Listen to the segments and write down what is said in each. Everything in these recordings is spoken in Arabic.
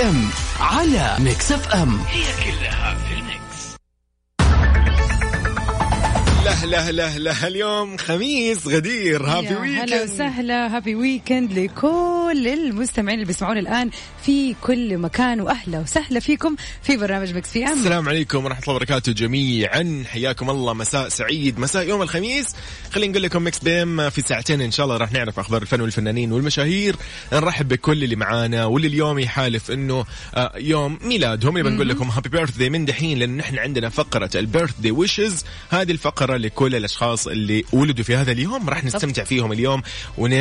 M على Mix FM. هي كلها في ال mix. لا لا لا لا اليوم خميس غدير. happy يا هلا weekend وسهلا. happy weekend لكل المستمعين اللي بيسمعونا الآن في كل مكان. وأهلا وسهلا فيكم في برنامج Mix PM السلام عليكم ورحمة الله وبركاته جميعا. حياكم الله. مساء سعيد. مساء يوم الخميس. خلينا نقول لكم Mix PM في ساعتين إن شاء الله راح نعرف أخبار الفن والفنانين والمشاهير. نرحب بكل اللي معانا واللي اليوم يصادف إنه آه، يوم ميلادهم. اللي بنقول لكم happy birthday من دحين لأنه نحن عندنا فقرة ال birthday wishes. هذه الفقرة لكل الأشخاص اللي ولدوا في هذا اليوم. راح نستمتع فيهم اليوم ون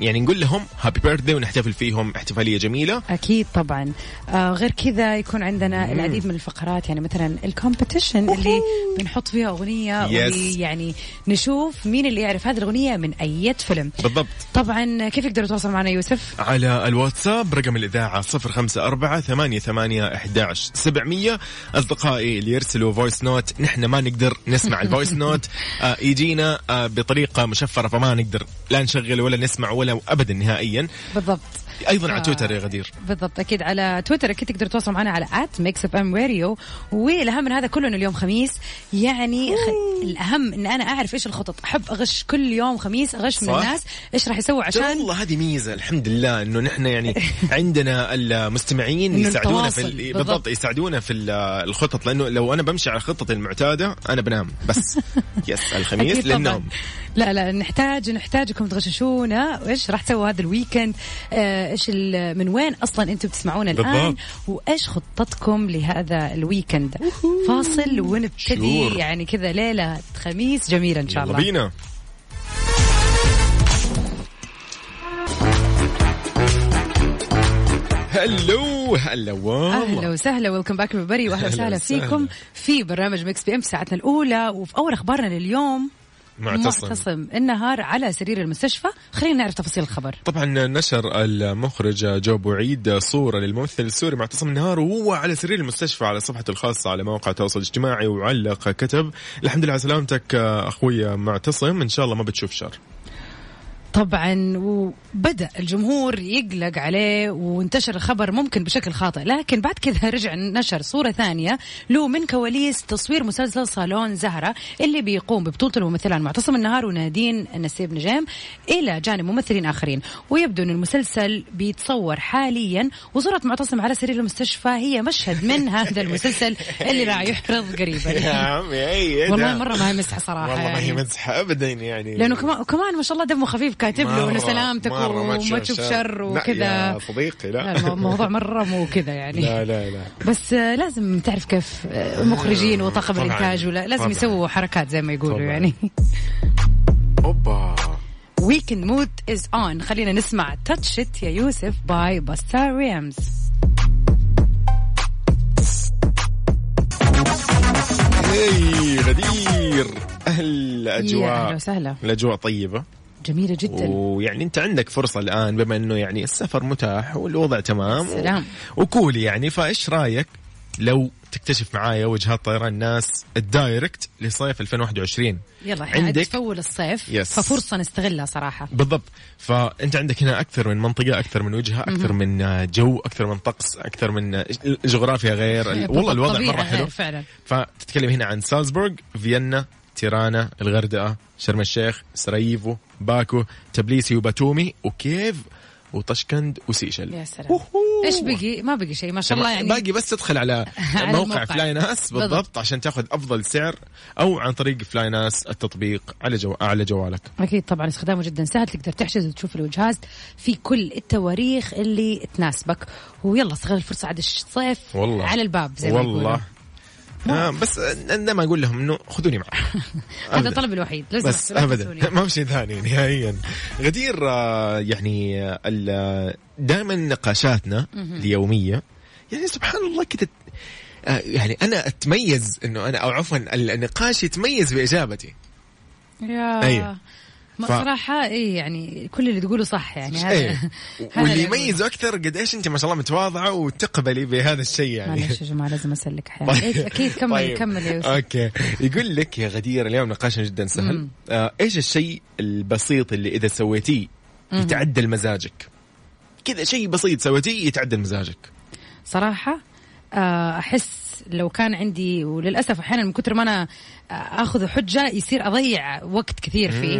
يعني نقول لهم happy birthday ونحتفل فيهم احتفالية جميلة. أكيد طبعا. آه غير كذا يكون عندنا العديد من الفقرات يعني مثلا ال competition اللي بنحط فيها أغنية Yes. ويعني نشوف مين اللي يعرف هذه الأغنية من أي فيلم. بالضبط. طبعا كيف يقدروا يتواصلوا معنا يوسف؟ على الواتساب رقم الإذاعة صفر خمسة أربعة ثمانية ثمانية أحداش سبعمية. أصدقائي اللي يرسلوا voice note نحن ما نقدر نسمع ال voice note آه يجينا آه بطريقة مشفرة فما نقدر لا نشغل ولا نسمع ولا أبدا نهائيا. بالضبط. أيضا على آه. تويتر يا غدير بالضبط أكيد على تويتر أكيد تقدروا تتواصلوا معنا على آت ميكس إف إم راديو والأهم من هذا كله انه اليوم خميس يعني خ... الأهم إن أنا أعرف إيش الخطط أحب أغش كل يوم خميس أغش من. الناس إيش راح يسووا عشان والله هذه ميزة الحمد لله إنه نحن يعني عندنا المستمعين يساعدونا في. ال- بالضبط. بالضبط يساعدونا في ال- الخطط لأنه لو أنا بمشي على خطتي المعتادة أنا بنام بس yes الخميس. للنوم لا لا نحتاج نحتاجكم تغششونا. وإيش راح تسووا هذا ال weekend آه، إيش ال- من وين أصلا أنتم بتسمعونا الآن. وإيش خطتكم لهذا ال weekend فاصل ونبتدي. يعني كذا ليلة خميس جميلة إن شاء الله. بينا. هلو هلا أهلا وسهلا. welcome back بري وأهلا وسهلا. فيكم في برنامج مكس PM ساعتنا الأولى. وفي أول أخبارنا لليوم معتصم. معتصم. النهار على سرير المستشفى. خلينا نعرف تفاصيل الخبر. طبعا نشر المخرج جو بوعيد صورة للممثل السوري معتصم النهار وهو على سرير المستشفى على صفحته الخاصة على مواقع التواصل الاجتماعي وعلق كتب. الحمد لله على سلامتك أخوي معتصم. إن شاء الله ما بتشوف شر. طبعا وبدأ الجمهور يقلق عليه وانتشر الخبر ممكن بشكل خاطئ. لكن بعد كذا رجع نشر صورة ثانية له من كواليس تصوير مسلسل صالون زهرة اللي بيقوم ببطولة الممثلان معتصم النهار ونادين نسيب نجام إلى جانب ممثلين آخرين. ويبدو أن المسلسل بيتصور حاليا وصورة معتصم على سرير المستشفى هي مشهد من هذا المسلسل اللي راح يحرض قريبا. يا عمي والله مرة ما هي مسحة صراحة والله ما هي يعني. مزحة أبدا يعني. لأنه كمان كمان ما شاء الله دمه خفيف. كاتب له انه سلامتك وما تشوف شر وكذا يا صديقي لا، لا الموضوع مرة مو كذا يعني. لا لا لا. بس آه، لازم تعرف كيف آه، المخرجين وطاقم الإنتاج ولا لازم. يسووا حركات زي ما يقولوا. يعني. أوبا weekend mood is on خلينا نسمع Touch It يا يوسف باي Busta Rhymes غدير. أهلا يا أهلا وسهلا. الأجواء طيبة. جميلة جدا. ويعني أنت عندك فرصة الآن بما إنه يعني السفر متاح والوضع تمام سلام. و... و cool يعني فإيش رأيك لو تكتشف معايا وجهات طيران ناس ال direct لصيف 2021 يلا إحنا عندك- تفول الصيف yes. ففرصة نستغلها صراحة. بالضبط. فأنت عندك هنا أكثر من منطقة أكثر من وجهة أكثر من جو أكثر من طقس أكثر من جغرافيا غير. ال- والله الوضع مرة حلو. فعلا. فتتكلم هنا عن سالزبورغ فيينا تيرانا الغردقة شرم الشيخ سراييفو باكو تبليسي وباتومي وكييف وطشقند وسيشل. يا سلام. أوهو. إيش بقي؟ ما بقي شيء ما شاء الله يعني. باقي بس تدخل على, على موقع. فلاي ناس بالضبط, بالضبط. عشان تاخذ أفضل سعر أو عن طريق فلاي ناس التطبيق على جو على جوالك. أكيد طبعا استخدامه جدا سهل تقدر تحجز وتشوف الوجهات في كل التواريخ اللي تناسبك. ويلا استغل الفرصة عاد الصيف والله. على الباب زي ما يقولوا والله آه بس عندما أقول لهم إنه خذوني معك هذا. الطلب الوحيد لو بس ابدا. ما في شيء ثاني نهائيا غدير آه، يعني دائما نقاشاتنا اليومية يعني سبحان الله آه، يعني أنا أتميز إنه أنا أو عفوا النقاش يتميز بإجابتي يا أيوة. ما ف- صراحة إيه يعني كل اللي تقوله صح يعني هذا هذا واللي اللي أقوله. يميزه أكثر قد إيش أنت ما شاء الله متواضعة وتقبلي بهذا الشيء يعني. معلش يا جماعة لازم أسلك أحيانا إيه، أكيد كمل طيب. كمل يا يوسف. أوكي. يقول لك يا غدير اليوم نقاشنا جدا سهل. مم. آه إيش الشيء البسيط اللي إذا سويتيه يتعدل مزاجك؟ كذا شيء بسيط سويتيه يتعدل مزاجك. صراحة آه، أحس لو كان عندي وللأسف أحيانا من كثر ما أنا آخذ حجة يصير أضيع وقت كثير فيه.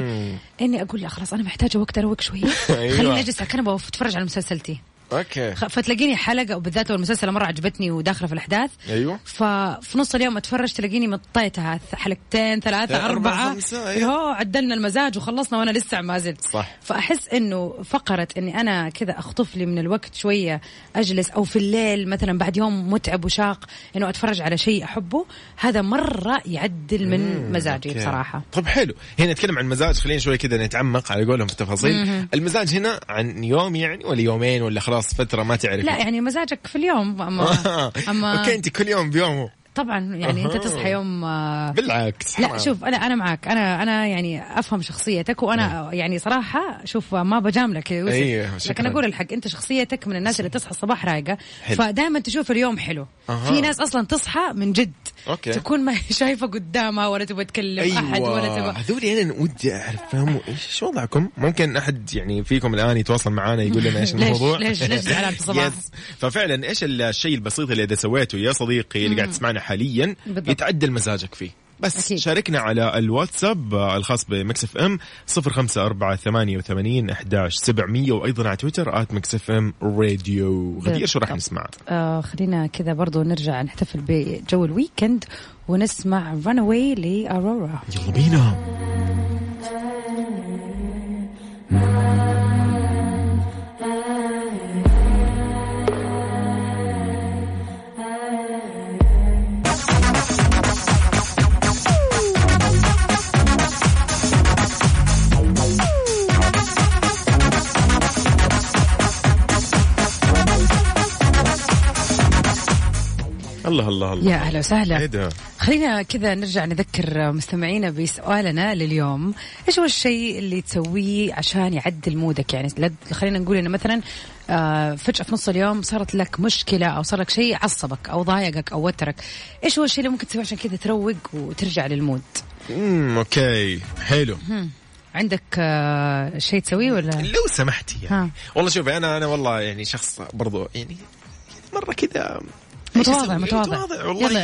إني أقول لا خلاص أنا محتاجه وقت أروق شوية أيوة. خليني أجلس على الكنبه واتفرج على مسلسلتي. أوكي. فتلاقيني حلقة وبالذات المسلسل مرة عجبتني وداخلة في الأحداث. أيوه. ففي نص اليوم أتفرج تلاقيني مطيتها. حلقتين خمسة، أيوة. هو عدلنا المزاج وخلصنا وأنا لسه ما زلت. صح. فأحس إنه فقرة إني أنا كذا أخطف لي من الوقت شوية أجلس أو في الليل مثلا بعد يوم متعب وشاق إنه أتفرج على شيء أحبه. هذا مرة يعدل من مزاجي okay. بصراحة. طب حلو. هنا نتكلم عن مزاج خلينا شوي كذا نتعمق على قولهم في التفاصيل. المزاج هنا عن يوم يعني ولا يومين ولا خلاص فترة ما تعرف لا يعني مزاجك في اليوم أما, أما okay أنت كل يوم بيومه. طبعا يعني أنت أها. تصحى يوم آه، بالعكس لا. شوف أنا أنا معك أنا أنا يعني أفهم شخصيتك وأنا يعني صراحة شوف ما بجاملك أيوه،. لكن أقول الحق أنت شخصيتك من الناس اللي تصحى الصباح رايقة. فدائما تشوف اليوم حلو أها. في ناس أصلا تصحى من جد okay. تكون ما شايفة قدامها ولا تبغى تكلم أحد ولا تبغى هذول أنا ودي أعرف فهموا إيش وضعكم ممكن أحد يعني فيكم الآن يتواصل معنا يقول لنا إيش ليش- الموضوع ليش- ليش زعلان في الصباح؟ ففعلا إيش الشيء البسيط اللي إذا سويته يا صديقي اللي قاعد تسمعنا حاليا بالضبط. يتعدل مزاجك فيه بس أكيد. شاركنا على الواتساب آه، الخاص بمكس FM 05488 11700 وأيضا على تويتر آت مكس FM radio غدير إيش راح. نسمع؟ آه خلينا كذا برضو نرجع نحتفل بجو ال weekend ونسمع Runaway ل Aurora يلا بينا الله الله الله. يا أهلا وسهلا. ده؟ خلينا كذا نرجع نذكر مستمعينا بسؤالنا لليوم. إيش هو الشيء اللي تسويه عشان يعدل mood ك؟ يعني خلينا نقول إنه مثلا آه، فجأة في نص اليوم صارت لك مشكلة أو صار لك شيء عصبك أو ضايقك أو وترك. إيش هو الشيء اللي ممكن تسويه عشان كذا تروق وترجع لل mood؟ امم okay. حلو. عندك آه، شيء تسويه ولا؟ لو سمحتي يعني. ها. والله شوفي أنا أنا والله يعني شخص برضو يعني مرة كذا متواضع،؟ متواضع. متواضع والله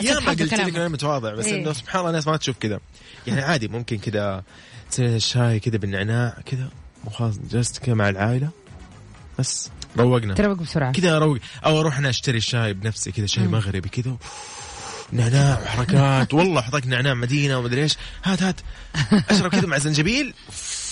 يلا، قلت لك. أنا متواضع بس إيه. إنه سبحان الله الناس ما تشوف كذا. يعني عادي ممكن كذا تصير الشاي كذا بالنعناع كذا وخلاص جلست كذا مع العائلة بس روقنا. تروق بسرعة. كذا اروق أو أروح أنا أشتري الشاي بنفسي كذا شاي مغربي كذا نعناع وحركات. والله حطك نعناع مدينة ومدري إيش. هات هات. أشرب كذا مع زنجبيل.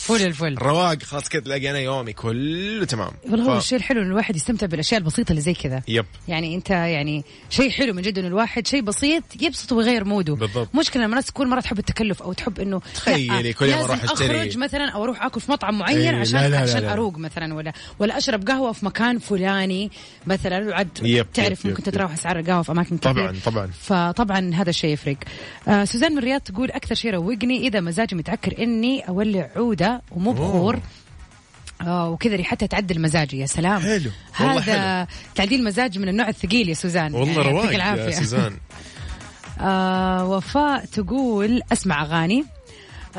فل الفل. رواق خلاص كذا تلاقي أنا يومي كله تمام. والله هو ف- الشيء الحلو إن الواحد يستمتع بالأشياء البسيطة اللي زي كذا. yep. يعني أنت يعني شيء حلو من جد انه الواحد شيء بسيط يبسط ويغير mood ه. بالضبط. مشكلة لما الناس تكون مرة تحب التكلف أو تحب إنه تخيلي لا، كل يوم لازم أروح أشتري. أخرج مثلا أو أروح آكل في مطعم معين إيه، عشان لا، لا، لا، عشان لا. أروق مثلا ولا ولا أشرب قهوة في مكان فلاني مثلا. وعد yep، تعرف yep، ممكن yep، تتراوح أسعار القهوة في أماكن كثير. طبعا طبعا. فطبعا هذا الشيء يفرق. آه سوزان من الرياض تقول أكثر شيء يروقني إذا مزاجي متعكر إني أولع عودة ومو بخور آه وكذا ريحتها تعدل مزاجي يا سلام. حلو، والله هذا تعديل مزاج من النوع الثقيل يا سوزان. والله يعني رواق يا سوزان. آه وفاء تقول أسمع أغاني.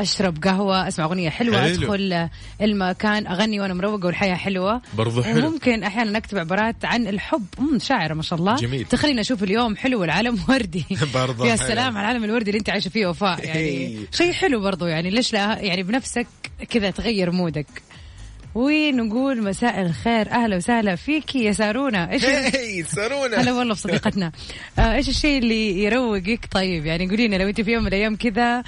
أشرب قهوة أسمع أغنية حلوة حلو. أدخل المكان أغني وأنا مروقة والحياة حلوة. برضو حلو. وممكن أحيانا اكتب عبارات عن الحب. امم شاعرة ما شاء الله. جميل. تخليني أشوف اليوم حلو والعالم وردي. برضو يا. سلام على العالم الوردي اللي انت عايشة فيه وفاء. يعني. شيء حلو برضو. يعني ليش لا؟ يعني بنفسك كذا تغير مودك. ونقول مساء الخير. أهلا وسهلا فيكي يا سارونا. إيش سارونا. هلا والله بصديقتنا آه إيش الشيء اللي يروقك؟ طيب يعني قولي لنا لو أنت في يوم من الأيام كذا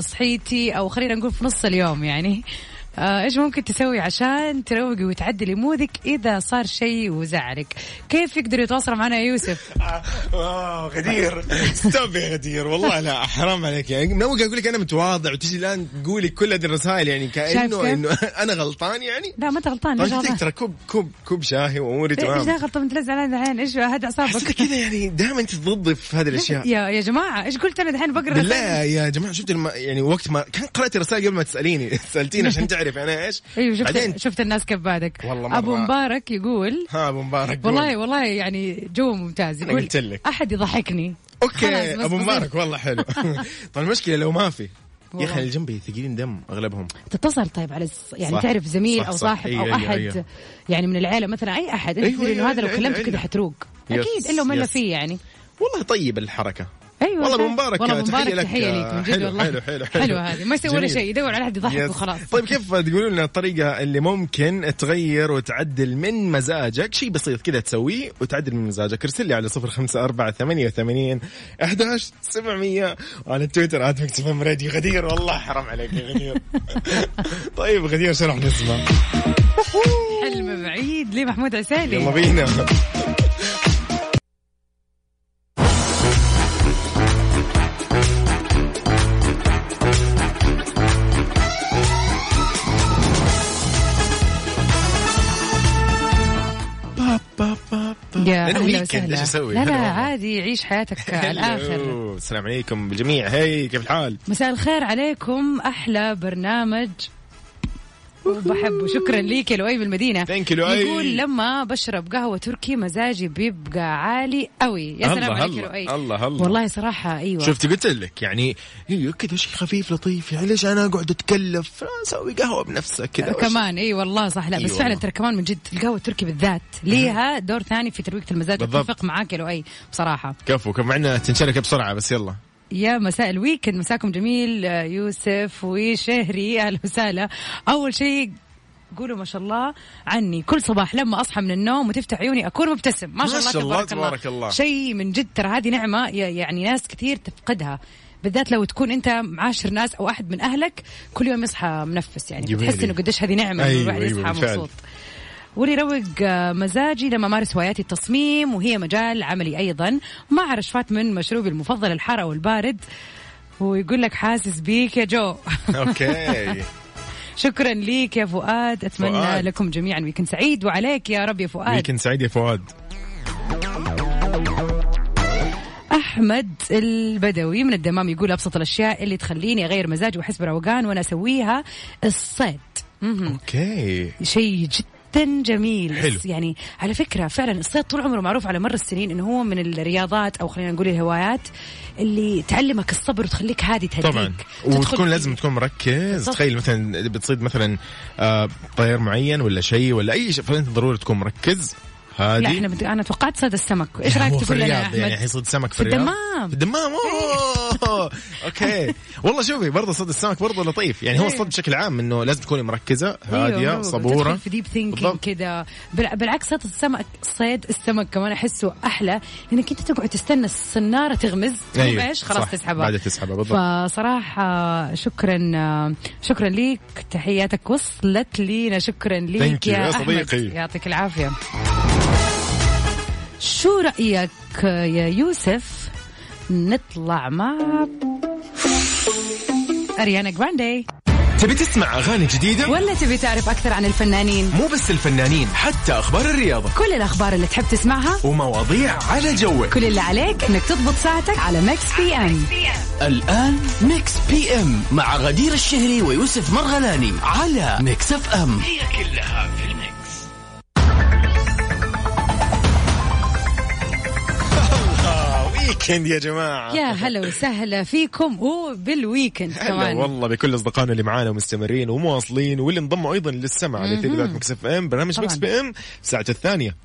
صحيتي أو خلينا نقول في نص اليوم يعني. آه إيش ممكن تسوي عشان تروقي وتعدلي مودك إذا صار شيء وزعلك؟ كيف يقدروا يتواصلوا معنا يا يوسف؟ wow غدير. stop يا غدير. والله لا حرام عليك. يعني من اول أقول لك أنا متواضع وتجي الآن تقولي كل هذه الرسائل يعني كأنه؟ إنه أنا غلطان يعني؟ لا ما أنت غلطان طيب ترى كوب كوب كوب شاهي وأموري إيش تمام. داخل؟ طب أنت على دحين إيش حسيت أعصابك؟ كذا يعني دائما أنت ضدي في هذه الأشياء. يا يا جماعة إيش قلت أنا دحين بقرأ رسائل؟ يا جماعة شفت يعني وقت ما كان قرأت الرسائل قبل ما تسأليني. سألتيني عشان تعرف أنا إيش أيوه شفت بعدين شفت الناس كيف بعدك والله مرة. أبو مبارك يقول ها أبو مبارك قول. والله والله يعني جو ممتاز يقول قلت لك. أحد يضحكني okay أبو. مبارك والله حلو طيب المشكلة لو ما في يا والله. أخي اللي جنبي ثقيلين دم أغلبهم تتصل طيب على يعني صح. تعرف زميل صح، أو صح. صاحب أيوة، أو أيوة، أحد أيوة. يعني من العيلة مثلا أي أحد أنت أيوة، إنه أيوة، هذا لو أيوة، كلمته أيوة. كذا حتروق أكيد إلا يس. فيه يعني والله طيب الحركة أيوه والله مبارك والله مبارك لك. تحية ليك من جد حلو، والله. حلو، حلو، حلو. هذه. ما يسوي ولا. شيء يدور على احد يضحك. وخلاص. طيب كيف تقولون لنا الطريقة اللي ممكن تغير وتعدل من مزاجك؟ شيء بسيط كذا تسويه وتعدل من مزاجك. ارسل لي على صفر خمسة أربعة ثمانية وثمانين أحداش سبعمية. وعلى تويتر عاد مكتب إم راديو. غدير والله حرام عليك يا غدير. طيب غدير شو راح نسمع؟ حلم بعيد ليه محمود عسالي. يلا بينا. ويكند. إيش أسوي؟ لا لا. عادي عيش حياتك على الآخر. السلام عليكم بالجميع هي كيف الحال؟ مساء الخير عليكم أحلى برنامج وبحبه. شكرا ليك يا لؤي Thank you لؤي. يقول لما بشرب قهوة تركي مزاجي بيبقى عالي قوي يا سلام الله عليك يا لؤي. الله الله. والله صراحة أيوه. شفتي قلت لك يعني أيوه كذا شيء خفيف لطيف. يعني ليش أنا أقعد أتكلف؟ سوي قهوة بنفسك كذا كمان اي والله صح. لا بس والله. فعلا ترى كمان من جد القهوة التركي بالذات ليها دور ثاني في ترويقة المزاج. أتفق معاك يا لؤي بصراحة. كفو كم معنا تنشرك بسرعة بس يلا. يا مساء الويكند. مساكم جميل يوسف وشهري. أهلا وسهلا. أول شيء قولوا ما شاء الله عني. كل صباح لما أصحى من النوم وتفتح عيوني أكون مبتسم. ما شاء ما الله شاء الله، تبارك تبارك الله. شيء من جد ترى هذه نعمة يعني ناس كثير تفقدها. بالذات لو تكون أنت معاشر ناس أو أحد من أهلك كل يوم يصحى منفس يعني. بتحس إنه قديش هذه نعمة أيوة، أيوة الواحد أيوة، يصحى بالفعل. مبسوط. واللي يروق آه، مزاجي لما أمارس هواياتي التصميم وهي مجال عملي أيضا. مع رشفات من مشروبي المفضل الحار أو البارد. ويقول لك حاسس بيك يا جو. okay. شكرا ليك يا فؤاد. أتمنى فؤاد. لكم جميعا weekend سعيد. وعليك يا رب يا فؤاد. weekend سعيد يا فؤاد. أحمد البدوي من الدمام يقول أبسط الأشياء اللي تخليني أغير مزاجي وأحس بروقان وأنا أسويها الصيد. أوكي. شيء جدا جميل. حلو. يعني على فكرة فعلا الصيد طول عمره معروف على مر السنين إنه هو من الرياضات أو خلينا نقول الهوايات اللي تعلمك الصبر وتخليك هادي تهديك. طبعا. وتكون لازم تكون مركز. بالضبط. تخيل مثلا بتصيد مثلا آه، طير معين ولا شيء ولا أي شيء فأنت ضروري تكون مركز. هادي لا إحنا بد... أنا توقعت صيد السمك. إيش رأيك في تقول لنا يا الرياض يعني احمد حيصيد سمك في, في الرياض؟ الدمام. في الدمام؟ أوه! okay. والله شوفي برضه صيد السمك برضه لطيف. يعني هو أيوه. الصيد بشكل عام إنه لازم تكوني مركزة هادية أيوة، هو صبورة. في deep thinking. كذا بال- بالعكس صيد السمك صيد السمك كمان أحسه أحلى. لانك أنت تقعد تستنى الصنارة تغمز. ثم أيوة، إيش خلاص تسحبها. بعدها تسحبها، بالضبط. فصراحة شكرا شكرا ليك. تحياتك وصلت لينا. شكرا ليك يا, يا. صديقي. يعطيك العافية. شو رأيك يا يوسف نطلع مع أريانا جراندي تبي تسمع أغاني جديدة؟ ولا تبي تعرف أكثر عن الفنانين؟ مو بس الفنانين حتى أخبار الرياضة. كل الأخبار اللي تحب تسمعها؟ ومواضيع على جوك. كل اللي عليك إنك تضبط ساعتك على Mix PM. الآن Mix PM مع غدير الشهري ويوسف مرغلاني على Mix FM. هي كلها في ال mix آه، weekend يا جماعة. يا هلا وسهلا فيكم وبال weekend كمان. والله بكل أصدقائنا اللي معانا ومستمرين ومواصلين واللي انضموا أيضا للسمع على تلفزيون Mix FM برنامج. Mix PM ساعته الثانية.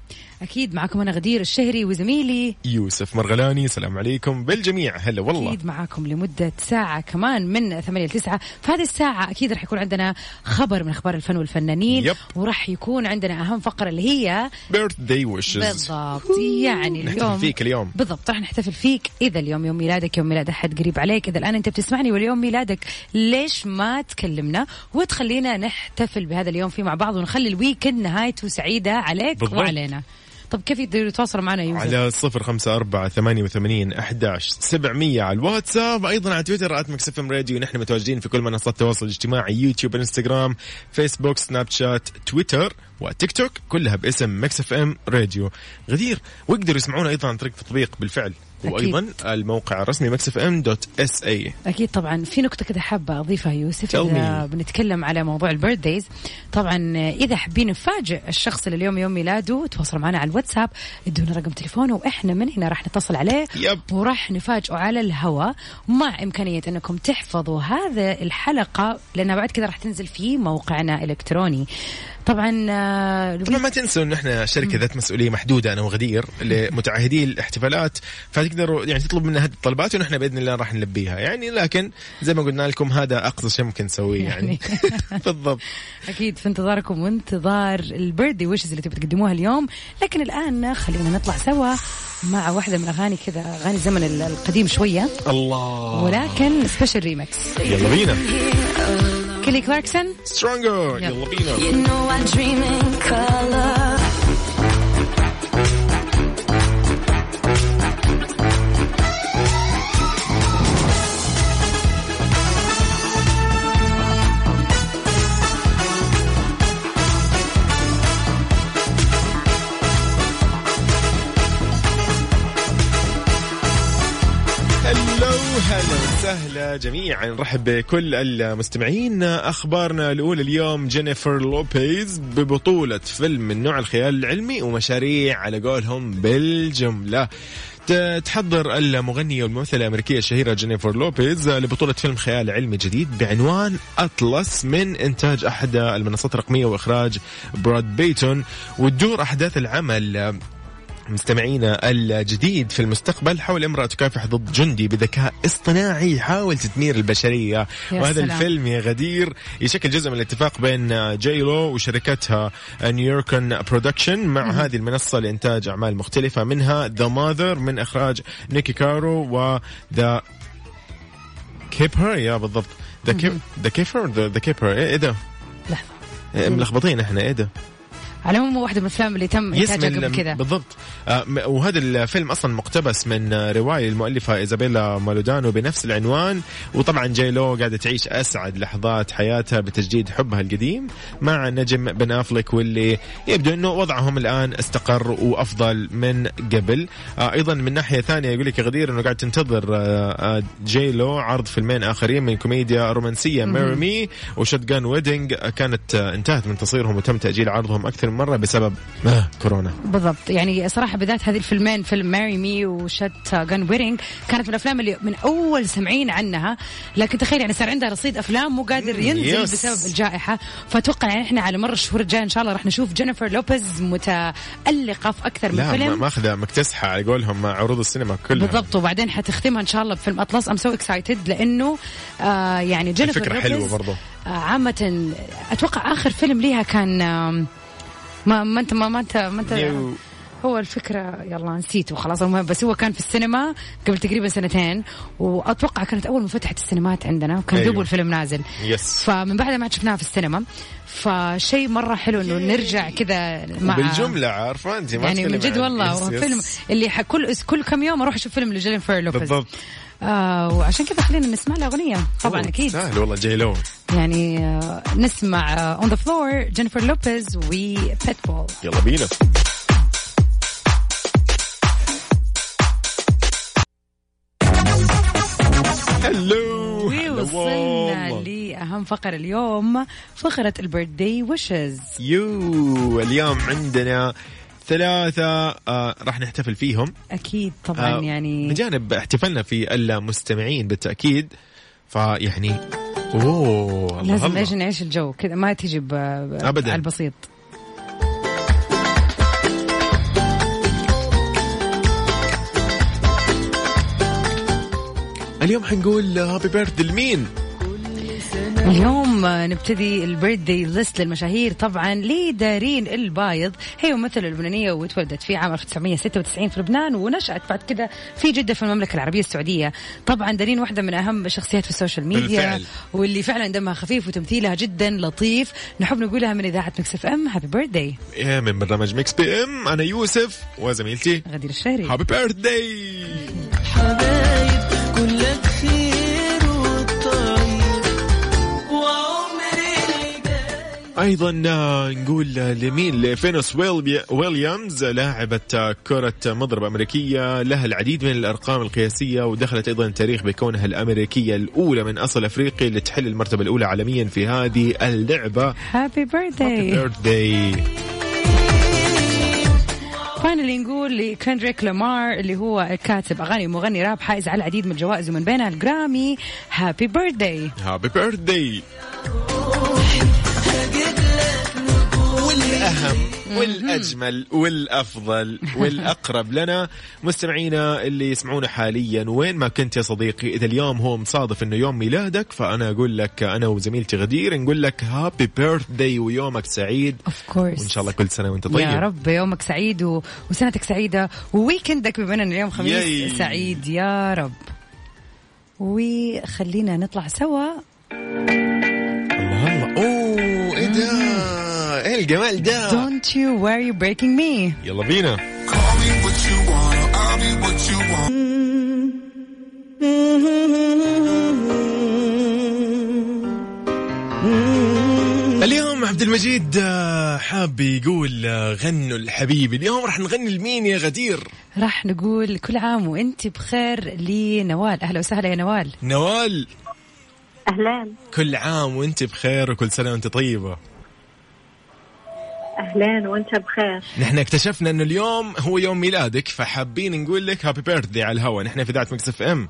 أكيد معكم أنا غدير الشهري وزميلي يوسف مرغلاني. السلام عليكم بالجميع. هلا والله. أكيد معاكم لمدة ساعة كمان من 8 ل 9 في هذه الساعة أكيد راح يكون عندنا خبر من أخبار الفن والفنانين yep. وراح يكون عندنا أهم فقرة اللي هي birthday wishes بالضبط. يعني نحتفل اليوم فيك اليوم. بالضبط. راح نحتفل فيك. إذا اليوم يوم ميلادك يوم ميلاد أحد قريب عليك. إذا الآن أنت بتسمعني واليوم ميلادك ليش ما تكلمنا وتخلينا نحتفل بهذا اليوم فيه مع بعض ونخلي ال weekend نهايته سعيدة عليك بالضبط. وعلينا؟ طب كيف يقدروا يتواصلوا معنا يوسف؟ على صفر خمسة أربعة ثمانية وثمانين أحداش سبعمية. على الواتساب أيضا على تويتر at Mix FM Radio. نحن متواجدين في كل منصات التواصل الاجتماعي يوتيوب إنستغرام فيسبوك سناب شات تويتر وتيك توك كلها باسم Mix FM Radio. غدير ويقدروا يسمعونا أيضا عن طريق تطبيق بالفعل أكيد. وأيضا الموقع الرسمي Mix FM dot SA أكيد طبعا في نقطه كده حابة أضيفها يوسف إذا. بنتكلم على موضوع ال birthdays طبعا إذا حابين نفاجئ الشخص اللي اليوم يوم ميلاده تواصلوا معنا على الواتساب ادونا رقم تليفونه وإحنا من هنا راح نتصل عليه yep. وراح نفاجئه على الهواء مع إمكانية أنكم تحفظوا هذا الحلقة لأنها بعد كذا راح تنزل في موقعنا الإلكتروني طبعا آه، طبعا ما تنسوا إن إحنا شركة ذات مسؤولية محدودة أنا وغدير لمتعهدي الاحتفالات. فتقدروا يعني تطلب منا هذه الطلبات ونحن بإذن الله راح نلبيها. يعني لكن زي ما قلنا لكم هذا أقصى شيء ممكن نسويه يعني. بالضبط. أكيد في انتظاركم وانتظار ال birthday wishes اللي تبي تقدموها اليوم. لكن الآن خلينا نطلع سوا مع واحدة من أغاني كذا أغاني الزمن ال- القديم شوية. الله. ولكن special remix يلا بينا. كيلي كلاركسون سترونجر يلا. يلا بينا جميعا. نرحب بكل المستمعين. أخبارنا الأولى اليوم جينيفر لوبيز ببطولة فيلم من نوع الخيال العلمي ومشاريع على قولهم بالجملة. تحضر المغنية والممثلة الأمريكية الشهيرة جينيفر لوبيز لبطولة فيلم خيال علمي جديد بعنوان أطلس من إنتاج أحد المنصات الرقمية وإخراج براد بيتون. وتدور أحداث العمل مستمعينا الجديد في المستقبل حول امرأة تكافح ضد جندي بذكاء اصطناعي. يحاول تدمير البشرية. وهذا سلام. الفيلم يا غدير يشكل جزء من الاتفاق بين جيلو وشركتها Nuyorican Productions مع هذه المنصة لإنتاج أعمال مختلفة منها The Mother من إخراج نيكي كارو و The Keeper يا بالضبط. The Keep The Keeper The Keeper إيه ده؟ لحظة. إيه، ملخبطين إحنا إيه ده؟ على العموم واحدة من الأفلام اللي تم إنتاجها قبل كذا بالضبط. آه وهذا الفيلم أصلا مقتبس من رواية المؤلفة إيزابيلا مالدونادو بنفس العنوان وطبعا J.Lo قاعدة تعيش أسعد لحظات حياتها بتجديد حبها القديم مع النجم بن أفلك واللي يبدو إنه وضعهم الآن استقر وأفضل من قبل. آه أيضا من ناحية ثانية يقول لك غدير إنه قاعد تنتظر آه J.Lo عرض فيلمين آخرين من كوميديا رومانسية Marry Me و Shotgun Wedding كانت انتهت من تصويرهم وتم تأجيل عرضهم أكثر مرة بسبب آه كورونا. بالضبط. يعني صراحة بالذات هذه الفيلمين فيلم Marry Me و Shotgun Wedding كانت من الأفلام اللي من أول سمعين عنها. لكن تخيل يعني صار عندها رصيد أفلام مو قادر ينزل yes. بسبب الجائحة. فأتوقع يعني إحنا على مر الشهور الجاية إن شاء الله راح نشوف جينيفر لوبيز متألقة في أكثر من لا ما- فيلم ماخذة مكتسحة على قولهم مع عروض السينما كلها. بالضبط. وبعدين حتختمها إن شاء الله بفيلم أطلس. I'm so excited لأنه آه يعني جينيفر الفكرة حلوة لوبيز برضو. آه عامة أتوقع آخر فيلم ليها كان ما ما انت ما, ما انت ما انت. هو الفكرة يلا نسيته خلاص المهم بس هو كان في السينما قبل تقريبا سنتين وأتوقع كانت أول ما فتحت السينمات عندنا وكان أيوة. دوب الفيلم نازل yes فمن بعدها ما عاد شفناها في السينما فشيء مرة حلو إنه نرجع كذا مع بالجمله عارفة أنت ما يعني من جد والله yes، yes. فيلم اللي كل كل كم يوم أروح أشوف فيلم لجينيفر لوبيز بالضبط آه وعشان كذا خلينا نسمع له اغنيه طبعا أكيد. سهل والله J.Lo يعني آه نسمع On The Floor جينيفر لوبيز وبيتبول يلا بينا. هلو وصلنا. لأهم فقرة اليوم فقرة البيرثدي ويشز يو اليوم عندنا ثلاثة آه راح نحتفل فيهم أكيد طبعا آه يعني بجانب احتفالنا في المستمعين بالتأكيد فيعني أوه لازم الله. إيش نعيش الجو كذا ما. ب- أبداً. على البسيط اليوم حنقول happy birthday لمين؟ اليوم نبتدي ال birthday list للمشاهير. طبعا لدارين البايض هي ممثلة لبنانية وتولدت في عام 1996 في لبنان ونشأت بعد كده في جدة في المملكة العربية السعودية. طبعا دارين واحدة من أهم الشخصيات في ال social media بالفعل. واللي فعلا دمها خفيف وتمثيلها جدا لطيف. نحب نقولها من إذاعة Mix FM. happy birthday يا من برنامج Mix PM. أنا يوسف وزميلتي غدير الشهري. happy birthday أيضا آه، نقول آه، لمين لفينوس ويل- ويليامز لاعبة آه، كرة مضرب أمريكية لها العديد من الأرقام القياسية ودخلت أيضا التاريخ بكونها الأمريكية الأولى من أصل أفريقي لتحل المرتبة الأولى عالميا في هذه اللعبة. happy birthday birthday finally نقول لكندريك لامار اللي هو كاتب أغاني ومغني راب حائز على العديد من الجوائز ومن بينها الجرامي. هابي بيرثدي هابي بيرث والأهم والأجمل والأفضل والأقرب لنا مستمعينا اللي يسمعونا حاليا. وين ما كنت يا صديقي إذا اليوم هو مصادف إنه يوم ميلادك فأنا أقول لك أنا وزميلتي غدير نقول لك happy birthday ويومك سعيد. of course وإن شاء الله كل سنة وأنت طيب. يا رب يومك سعيد و... وسنتك سعيدة وويكندك بما انه اليوم خميس yay. سعيد. يا رب. وخلينا نطلع سوا. الله الله. أوه إيه ده؟ إيه الجمال ده؟ Don't you worry breaking me. يلا بينا. اليوم عبد المجيد آه، حاب يقول آه، غنوا الحبيبي اليوم راح نغني لمين يا غدير؟ راح نقول كل عام وانت بخير لنوال. أهلا وسهلا يا نوال. نوال. أهلين. كل عام وانت بخير وكل سنة وانت طيبة. أهلين وأنت بخير. نحن اكتشفنا إنه اليوم هو يوم ميلادك فحابين نقول لك happy birthday على الهواء نحن في إذاعة Mix FM.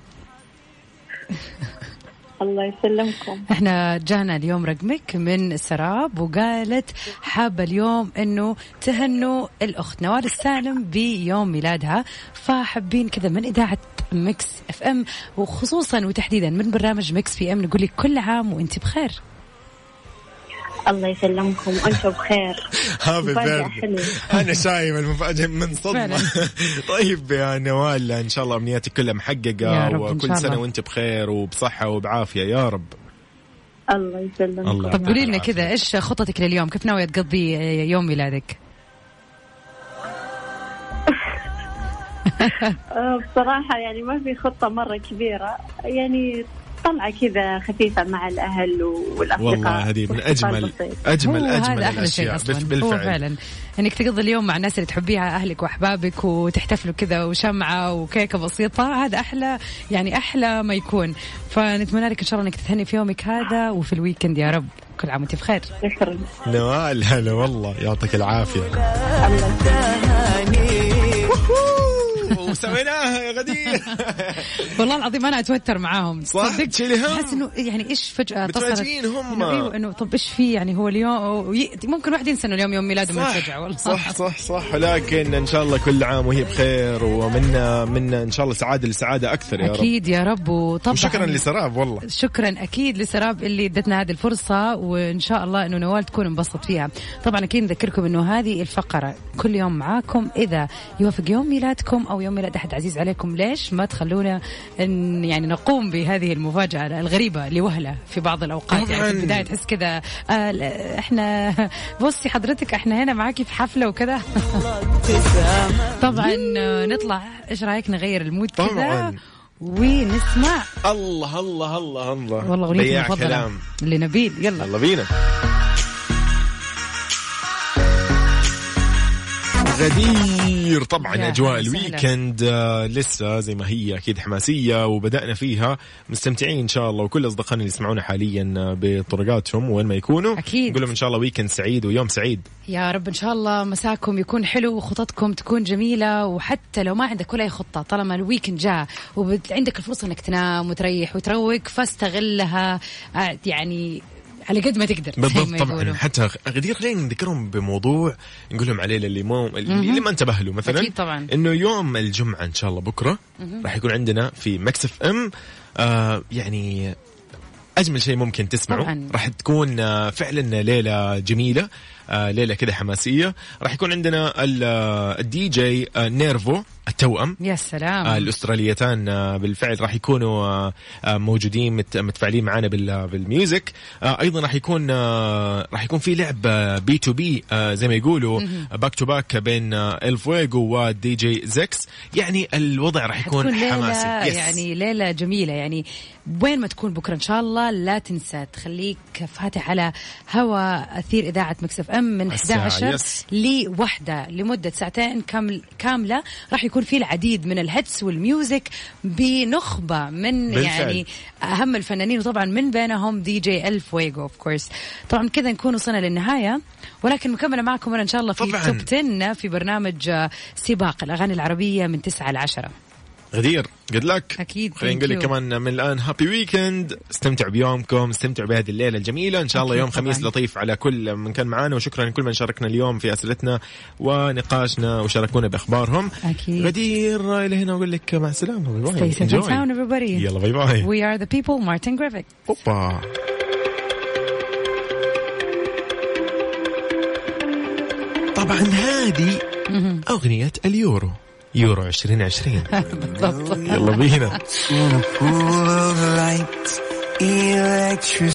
الله يسلمكم. إحنا جانا اليوم رقمك من سراب وقالت حابة اليوم إنه تهنوا الأخت نوال السالم بيوم ميلادها. فحابين كذا من إذاعة Mix FM وخصوصا وتحديدا من برنامج Mix PM نقول لك كل عام وأنت بخير. الله يسلمكم وأنتم بخير. happy. أنا شايف المفاجأة من صدمة. طيب يا نوال إن شاء الله أمنياتك كلها محققة وكل سنة. وأنت بخير وبصحة وبعافية. يا رب. الله يسلمكم. الله. طب قولي لنا كذا إيش خططك لليوم؟ كيف ناوية تقضي يوم ميلادك؟ آه، بصراحة يعني ما في خطة مرة كبيرة. يعني طلعة كذا خفيفة مع الأهل والأصدقاء. والله هذه من اجمل بسيط. اجمل هو أجمل هذا أحلى شيء الأشياء. أصلا. بال- هو بالفعل. فعلا. إنك تقضي اليوم مع الناس اللي تحبيها أهلك وأحبابك وتحتفلوا كذا وشمعة وكيكة بسيطة هذا أحلى يعني أحلى ما يكون. فنتمنى لك إن شاء الله إنك تهني في يومك هذا وفي الويكند يا رب. كل عام وأنت بخير. شكرا. نوال هلا والله يعطيك العافية. الله وسويناها يا غدير والله العظيم أنا أتوتر معاهم. صح؟ تصدق؟ تشيلي هم. احس إنه يعني إيش فجأة متفاجئين هم. إنه أيوه إنه طب إيش في؟ يعني هو اليوم ممكن واحد ينسى إنه اليوم يوم ميلاده من الفجعه والله. صح صح صح. ولكن إن شاء الله كل عام وهي بخير ومنا منا إن شاء الله سعادة لسعادة أكثر يا رب. أكيد يا رب وطبعا. وشكرا لسراب والله. شكرا أكيد لسراب اللي إدتنا هذه الفرصة وإن شاء الله إنه نوال تكون انبسطت فيها. طبعا أكيد نذكركم إنه هذه الفقرة كل يوم معاكم إذا يوافق يوم ميلادكم أو يوم ميلاد أحد عزيز عليكم ليش ما تخلونا إن يعني نقوم بهذه المفاجأة الغريبة لوهله في بعض الأوقات؟ يعني في طبعاً. البداية تحس كذا آه إحنا بصي حضرتك إحنا هنا معاكي في حفلة وكذا. طبعا آه، نطلع. إيش رأيك نغير ال mood كذا. ونسمع. الله الله الله الله. والله أغنيتي المفضلة. كلام. لنبيل يلا. يلا بينا. غدير. طبعا أجواء. ال weekend آه، لسه زي ما هي أكيد حماسية وبدأنا فيها. مستمتعين إن شاء الله وكل أصدقائنا اللي يسمعونا حاليا آه، بطرقاتهم وين ما يكونوا. أكيد. نقول لهم إن شاء الله weekend سعيد ويوم سعيد. يا رب إن شاء الله مساكم يكون حلو وخططكم تكون جميلة وحتى لو ما عندك ولا أي خطة طالما ال weekend جاء وعندك الفرصة إنك تنام وتريح وتروق فاستغلها. آه، يعني على قد ما تقدر بالضبط ما طبعا. حتى غدير خلينا نذكرهم بموضوع نقول لهم عليه للي مو اللي ما انتبه له مثلا أكيد طبعاً. إنه يوم الجمعة إن شاء الله بكرة راح يكون عندنا في Mix FM آه يعني أجمل شيء ممكن تسمعه. راح تكون آه، فعلا ليلة جميلة ليلة كذا حماسية. راح يكون عندنا آه، الدي جي آه، NERVO التوأم. يا سلام. آه، الأستراليتان آه، بالفعل راح يكونوا آه، آه، موجودين مت- متفاعلين معنا بال- بال music. آه، أيضا راح يكون آه، راح يكون في لعب B2B زي ما يقولوا back to back بين آه، الفويجو ودي جي زكس يعني الوضع راح يكون حماسي ليلة yes. يعني ليلة جميلة. يعني وين ما تكون بكرة إن شاء الله لا تنسى تخليك فاتح على هوا أثير إذاعة Mix FM من الساعة، 11 yes. لوحدة لمدة ساعتين كامل كاملة راح يكون في العديد من ال hits وال music بنخبة من بالفعل. يعني أهم الفنانين وطبعا من بينهم دي جي الفويجو of course طبعا كذا نكون وصلنا للنهاية ولكن مكملة معكم أنا إن شاء الله في. top 10 في برنامج آه، سباق الأغاني العربية من 9 ل 10 غدير. جود لك أكيد، خلينا نقول لك. كمان من الآن happy weekend استمتعوا بيومكم استمتعوا بهذه الليلة الجميلة. إن شاء الله يوم خميس طبعاً. لطيف على كل من كان معانا. وشكرا لكل من شاركنا اليوم في أسئلتنا ونقاشنا وشاركونا بأخبارهم. أكيد. غدير إلى هنا أقول لك مع السلامة. باي باي. يلا باي باي. We are the people Martin Griffith اوبا طبعا هذه أغنية اليورو. يورو 2020 بالضبط. يلا بينا.